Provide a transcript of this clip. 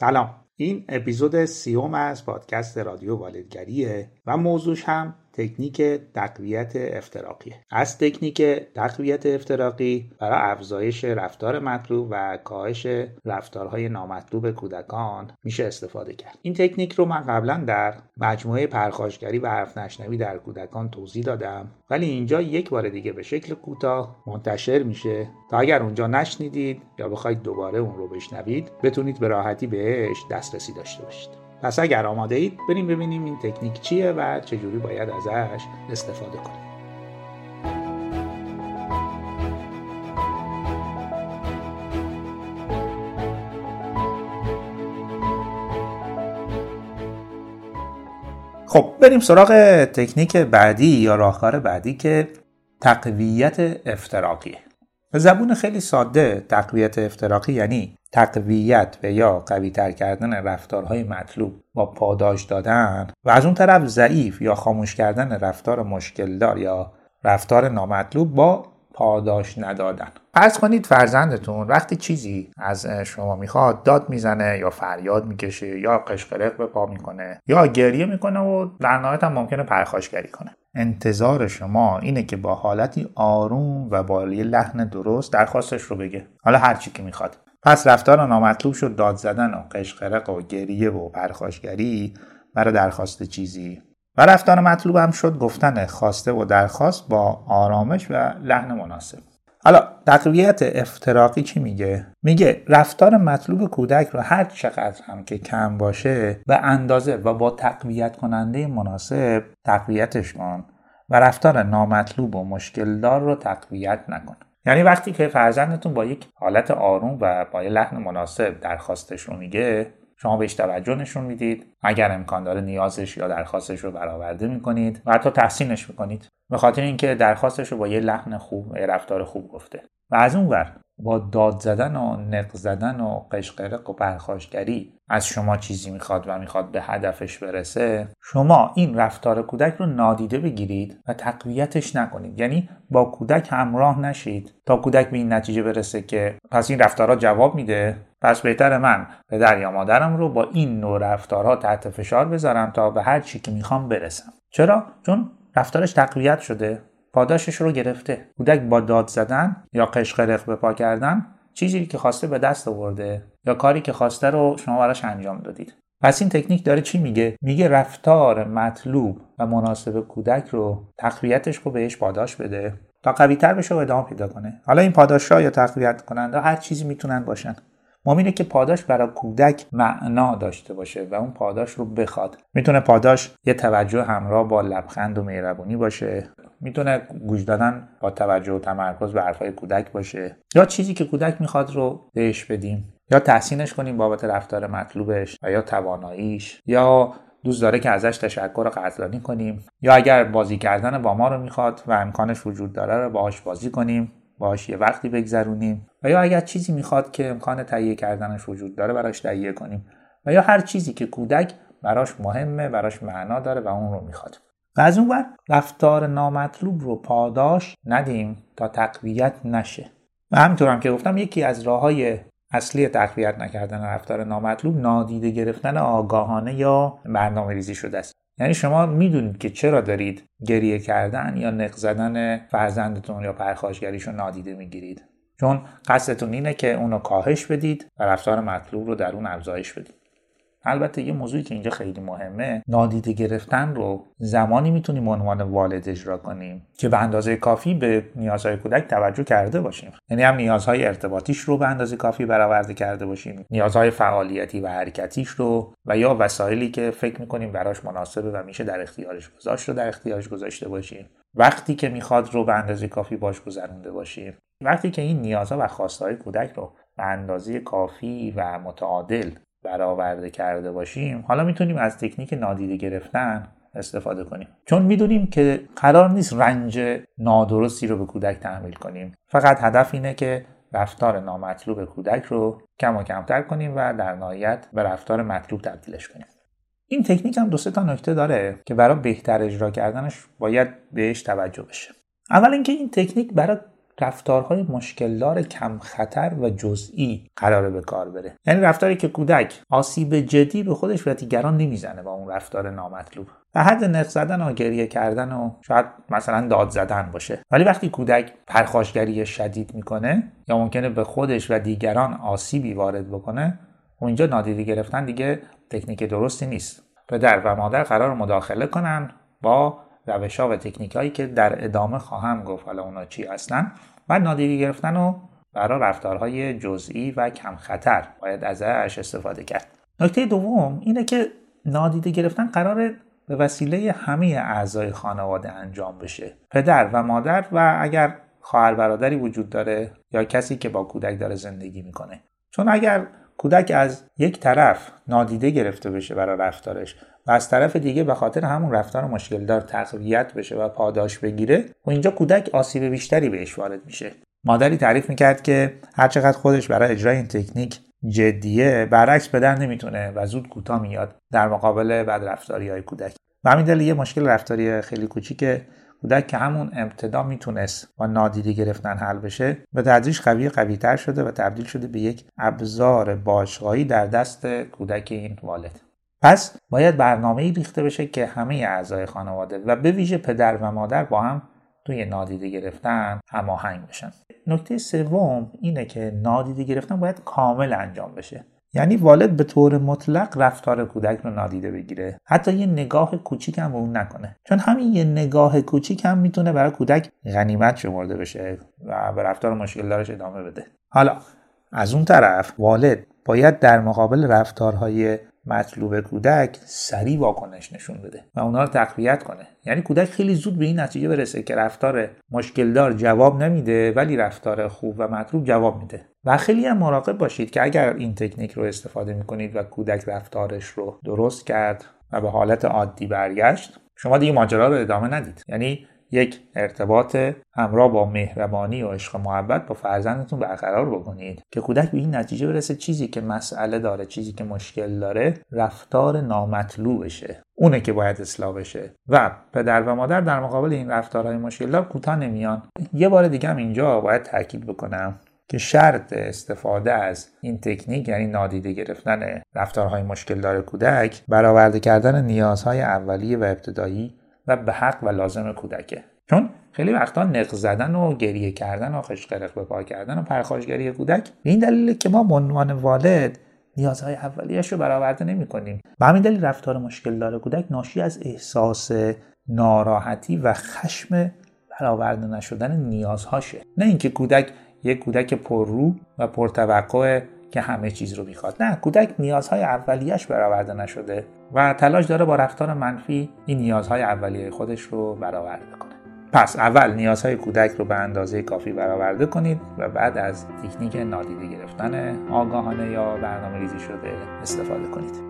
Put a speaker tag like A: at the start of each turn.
A: سلام. این اپیزود سیوم از پادکست رادیو والدگریه و موضوعش هم تکنیک تقویت افتراقی. از تکنیک تقویت افتراقی برای افزایش رفتار مطلوب و کاهش رفتارهای نامطلوب کودکان میشه استفاده کرد. این تکنیک رو من قبلا در مجموعه پرخاشگری و حرف نشنوی در کودکان توضیح دادم ولی اینجا یک بار دیگه به شکل کوتاه منتشر میشه. تا اگر اونجا نشنیدید یا بخواید دوباره اون رو بشنوید بتونید به راحتی بهش دسترسی داشته باشید. پس اگر آماده اید بریم ببینیم این تکنیک چیه و چجوری باید ازش استفاده کنیم. خب بریم سراغ تکنیک بعدی یا راهکار بعدی که تقویت افتراقیه به زبون خیلی ساده تقویت افتراقی یعنی تقویت و یا قویتر کردن رفتارهای مطلوب با پاداش دادن و از اون طرف ضعیف یا خاموش کردن رفتار مشکلدار یا رفتار نامطلوب با پاداش ندادن. فرض کنید فرزندتون وقتی چیزی از شما می‌خواد داد می‌زنه یا فریاد می‌کشه یا قشقرق به پا می‌کنه یا گریه می‌کنه و در نهایت هم ممکنه پرخاشگری کنه. انتظار شما اینه که با حالتی آروم و با لحن درست درخواستش رو بگه. حالا هر چی که می‌خواد. پس رفتار نامطلوب شد داد زدن و قشقرق و گریه و پرخاشگری برای درخواست چیزی. و رفتار مطلوب هم شد گفتن خواسته و درخواست با آرامش و لحن مناسب. حالا تقویت افتراقی چی میگه؟ میگه رفتار مطلوب کودک رو هر چقدر هم که کم باشه به اندازه و با تقویت کننده مناسب تقویتش کن و رفتار نامطلوب و مشکلدار رو تقویت نکن. یعنی وقتی که فرزندتون با یک حالت آروم و با یک لحن مناسب درخواستش رو میگه شما بهش توجه نشون می‌دید. اگر امکان داره نیازش یا درخواستش رو برآورده می‌کنید و حتی تحسینش می‌کنید. به خاطر اینکه درخواستش رو با یه لحن خوب و یه رفتار خوب گفته. و از اون ور با داد زدن و نق زدن و قشقرق و پرخاشگری از شما چیزی می‌خواد و می‌خواد به هدفش برسه شما این رفتار کودک رو نادیده بگیرید و تقویتش نکنید. یعنی با کودک همراه نشید تا کودک به این نتیجه برسه که پس این رفتارها جواب میده. پس بهتر من پدر یا مادرم رو با این نوع رفتارها تحت فشار بذارم تا به هر چی که می‌خوام برسم. چرا؟ چون رفتارش تقویت شده. پاداشش رو گرفته. کودک با داد زدن یا قشقرق به پا کردن چیزی که خواسته به دست آورده یا کاری که خواسته رو شما براش انجام دادید. پس این تکنیک داره چی میگه؟ میگه رفتار مطلوب و مناسب کودک رو تقویتش رو بهش پاداش بده تا قویتر بشه و ادامه پیدا کنه. حالا این پاداش یا تقویت کننده هر چیزی می‌تونن باشن. مهم که پاداش برای کودک معنا داشته باشه و اون پاداش رو بخواد. می‌تونه پاداش یه توجه همراه با لبخند و مهربونی باشه. می‌تونه گوش دادن با توجه و تمرکز به حرفهای کودک باشه یا چیزی که کودک می‌خواد رو بهش بدیم یا تحسینش کنیم بابت رفتار مطلوبش و یا تواناییش یا دوست داره که ازش تشکر و قدردانی کنیم یا اگر بازی کردن با ما رو می‌خواد و امکانش وجود داره رو باهاش بازی کنیم باهاش یه وقتی بگذرونیم و یا اگر چیزی می‌خواد که امکان تهیه کردنش وجود داره براش تهیه کنیم و یا هر چیزی که کودک براش مهمه براش معنا داره و اون رو می‌خواد. و از اون رفتار نامطلوب رو پاداش ندیم تا تقویت نشه. و همینطور هم که گفتم یکی از راه های اصلی تقویت نکردن رفتار نامطلوب نادیده گرفتن آگاهانه یا برنامه ریزی شده است. یعنی شما می‌دونید که چرا دارید گریه کردن یا نق زدن فرزندتون یا پرخاشگریش رو نادیده می‌گیرید. چون قصدتون اینه که اونو کاهش بدید و رفتار مطلوب رو در اون افزایش بدید. البته یه موضوعی که اینجا خیلی مهمه نادیده گرفتن رو زمانی می‌تونیم عنوان والد اجرا کنیم که به اندازه کافی به نیازهای کودک توجه کرده باشیم. یعنی هم نیازهای ارتباطیش رو به اندازه کافی برآورده کرده باشیم نیازهای فعالیتی و حرکتیش رو و یا وسایلی که فکر می‌کنیم براش مناسبه و میشه در اختیارش گذاشت رو در اختیارش گذاشته باشیم. وقتی که می‌خواد رو به اندازه کافی باش گذرونده باشیم. وقتی که این نیازها و خواستهای کودک رو به اندازه کافی و متعادل برآورده کرده باشیم حالا می‌تونیم از تکنیک نادیده گرفتن استفاده کنیم. چون می‌دونیم که قرار نیست رنج نادرستی رو به کودک تحمیل کنیم. فقط هدف اینه که رفتار نامطلوب کودک رو کم و کمتر کنیم و در نهایت به رفتار مطلوب تبدیلش کنیم. این تکنیک هم دو سه تا نکته داره که برای بهتر اجرا کردنش باید بهش توجه بشه. اول اینکه این تکنیک برای رفتارهای مشکلدار کم خطر و جزئی قرار به کار بره. یعنی رفتاری که کودک آسیب جدی به خودش و دیگران نمی‌زنه با اون رفتار نامطلوب. و حد نق زدن و گریه کردن و شاید مثلا داد زدن باشه. ولی وقتی کودک پرخاشگری شدید می‌کنه یا ممکنه به خودش و دیگران آسیبی وارد بکنه و اینجا نادیده گرفتن دیگه تکنیک درستی نیست. پدر و مادر قرار مداخله کنن با روش ها و تکنیک هایی که در ادامه خواهم گفت حالا اونا چی هستن و نادیده گرفتن و برای رفتارهای جزئی و کم خطر باید ازش استفاده کرد. نکته دوم اینه که نادیده گرفتن قرار به وسیله همه اعضای خانواده انجام بشه. پدر و مادر و اگر خواهر برادری وجود داره یا کسی که با کودک داره زندگی می‌کنه. چون اگر کودک از یک طرف نادیده گرفته بشه برای رفتارش و از طرف دیگه به خاطر همون رفتار مشکلدار تقویت بشه و پاداش بگیره و اینجا کودک آسیب بیشتری بهش وارد میشه. مادری تعریف می‌کرد که هرچقدر خودش برای اجرای این تکنیک جدیه برعکس پدر نمی‌تونه و زود کوتاه میاد در مقابل بد رفتاری های کودک. و همین دلیل یه مشکل رفتاری خیلی کوچیک کودک که همون ابتدا می‌تونست با نادیده گرفتن حل بشه به تدریج قوی تر شده و تبدیل شده به یک ابزار باشقایی در دست کودک این والد. پس باید برنامه ریخته بشه که همه اعضای خانواده و به ویژه پدر و مادر با هم توی نادیده گرفتن هماهنگ بشن. نکته سوم اینه که نادیده گرفتن باید کامل انجام بشه. یعنی والد به طور مطلق رفتار کودک رو نادیده بگیره. حتی یه نگاه کوچیک هم به اون نکنه. چون همین یه نگاه کوچیک هم می‌تونه برای کودک غنیمت شمرده بشه و به رفتار مشکل دارش ادامه بده. حالا از اون طرف والد باید در مقابل رفتارهای مطلوب کودک سریع واکنش نشون بده و اونا رو تقویت کنه. یعنی کودک خیلی زود به این نتیجه برسه که رفتار مشکلدار جواب نمیده ولی رفتار خوب و مطلوب جواب میده. و خیلی هم مراقب باشید که اگر این تکنیک رو استفاده می‌کنید و کودک رفتارش رو درست کرد و به حالت عادی برگشت شما دیگه ماجرا رو ادامه ندید. یعنی یک ارتباط همراه با مهربانی و عشق و محبت با فرزندتون برقرار بکنید که کودک به این نتیجه برسه چیزی که مسئله داره چیزی که مشکل داره رفتار نامطلوبشه اونه که باید اصلاح بشه. و پدر و مادر در مقابل این رفتارهای مشکل دار کوتاه نمیان. یه بار دیگه هم اینجا باید تاکید بکنم که شرط استفاده از این تکنیک یعنی نادیده گرفتن رفتارهای مشکل داره کودک برآورده کردن نیازهای اولیه و ابتدایی و به حق و لازم کودکه. چون خیلی وقتا نق زدن و گریه کردن و خشقرق به پا کردن و پرخاشگری کودک به این دلیل که ما به عنوان والد نیازهای اولیش رو برآورده نمی کنیم و همین دلیل رفتار مشکل داره کودک ناشی از احساس ناراحتی و خشم برآورده نشدن نیازهاشه. نه اینکه کودک یک کودک پررو و پرتوقع که همه چیز رو می‌خواد. نه کودک نیازهای اولیش برآورده نشده و تلاش داره با رفتار منفی این نیازهای اولیه خودش رو برآورده کنه. پس اول نیازهای کودک رو به اندازه کافی برآورده کنید و بعد از تکنیک نادیده گرفتن آگاهانه یا برنامه ریزی شده استفاده کنید.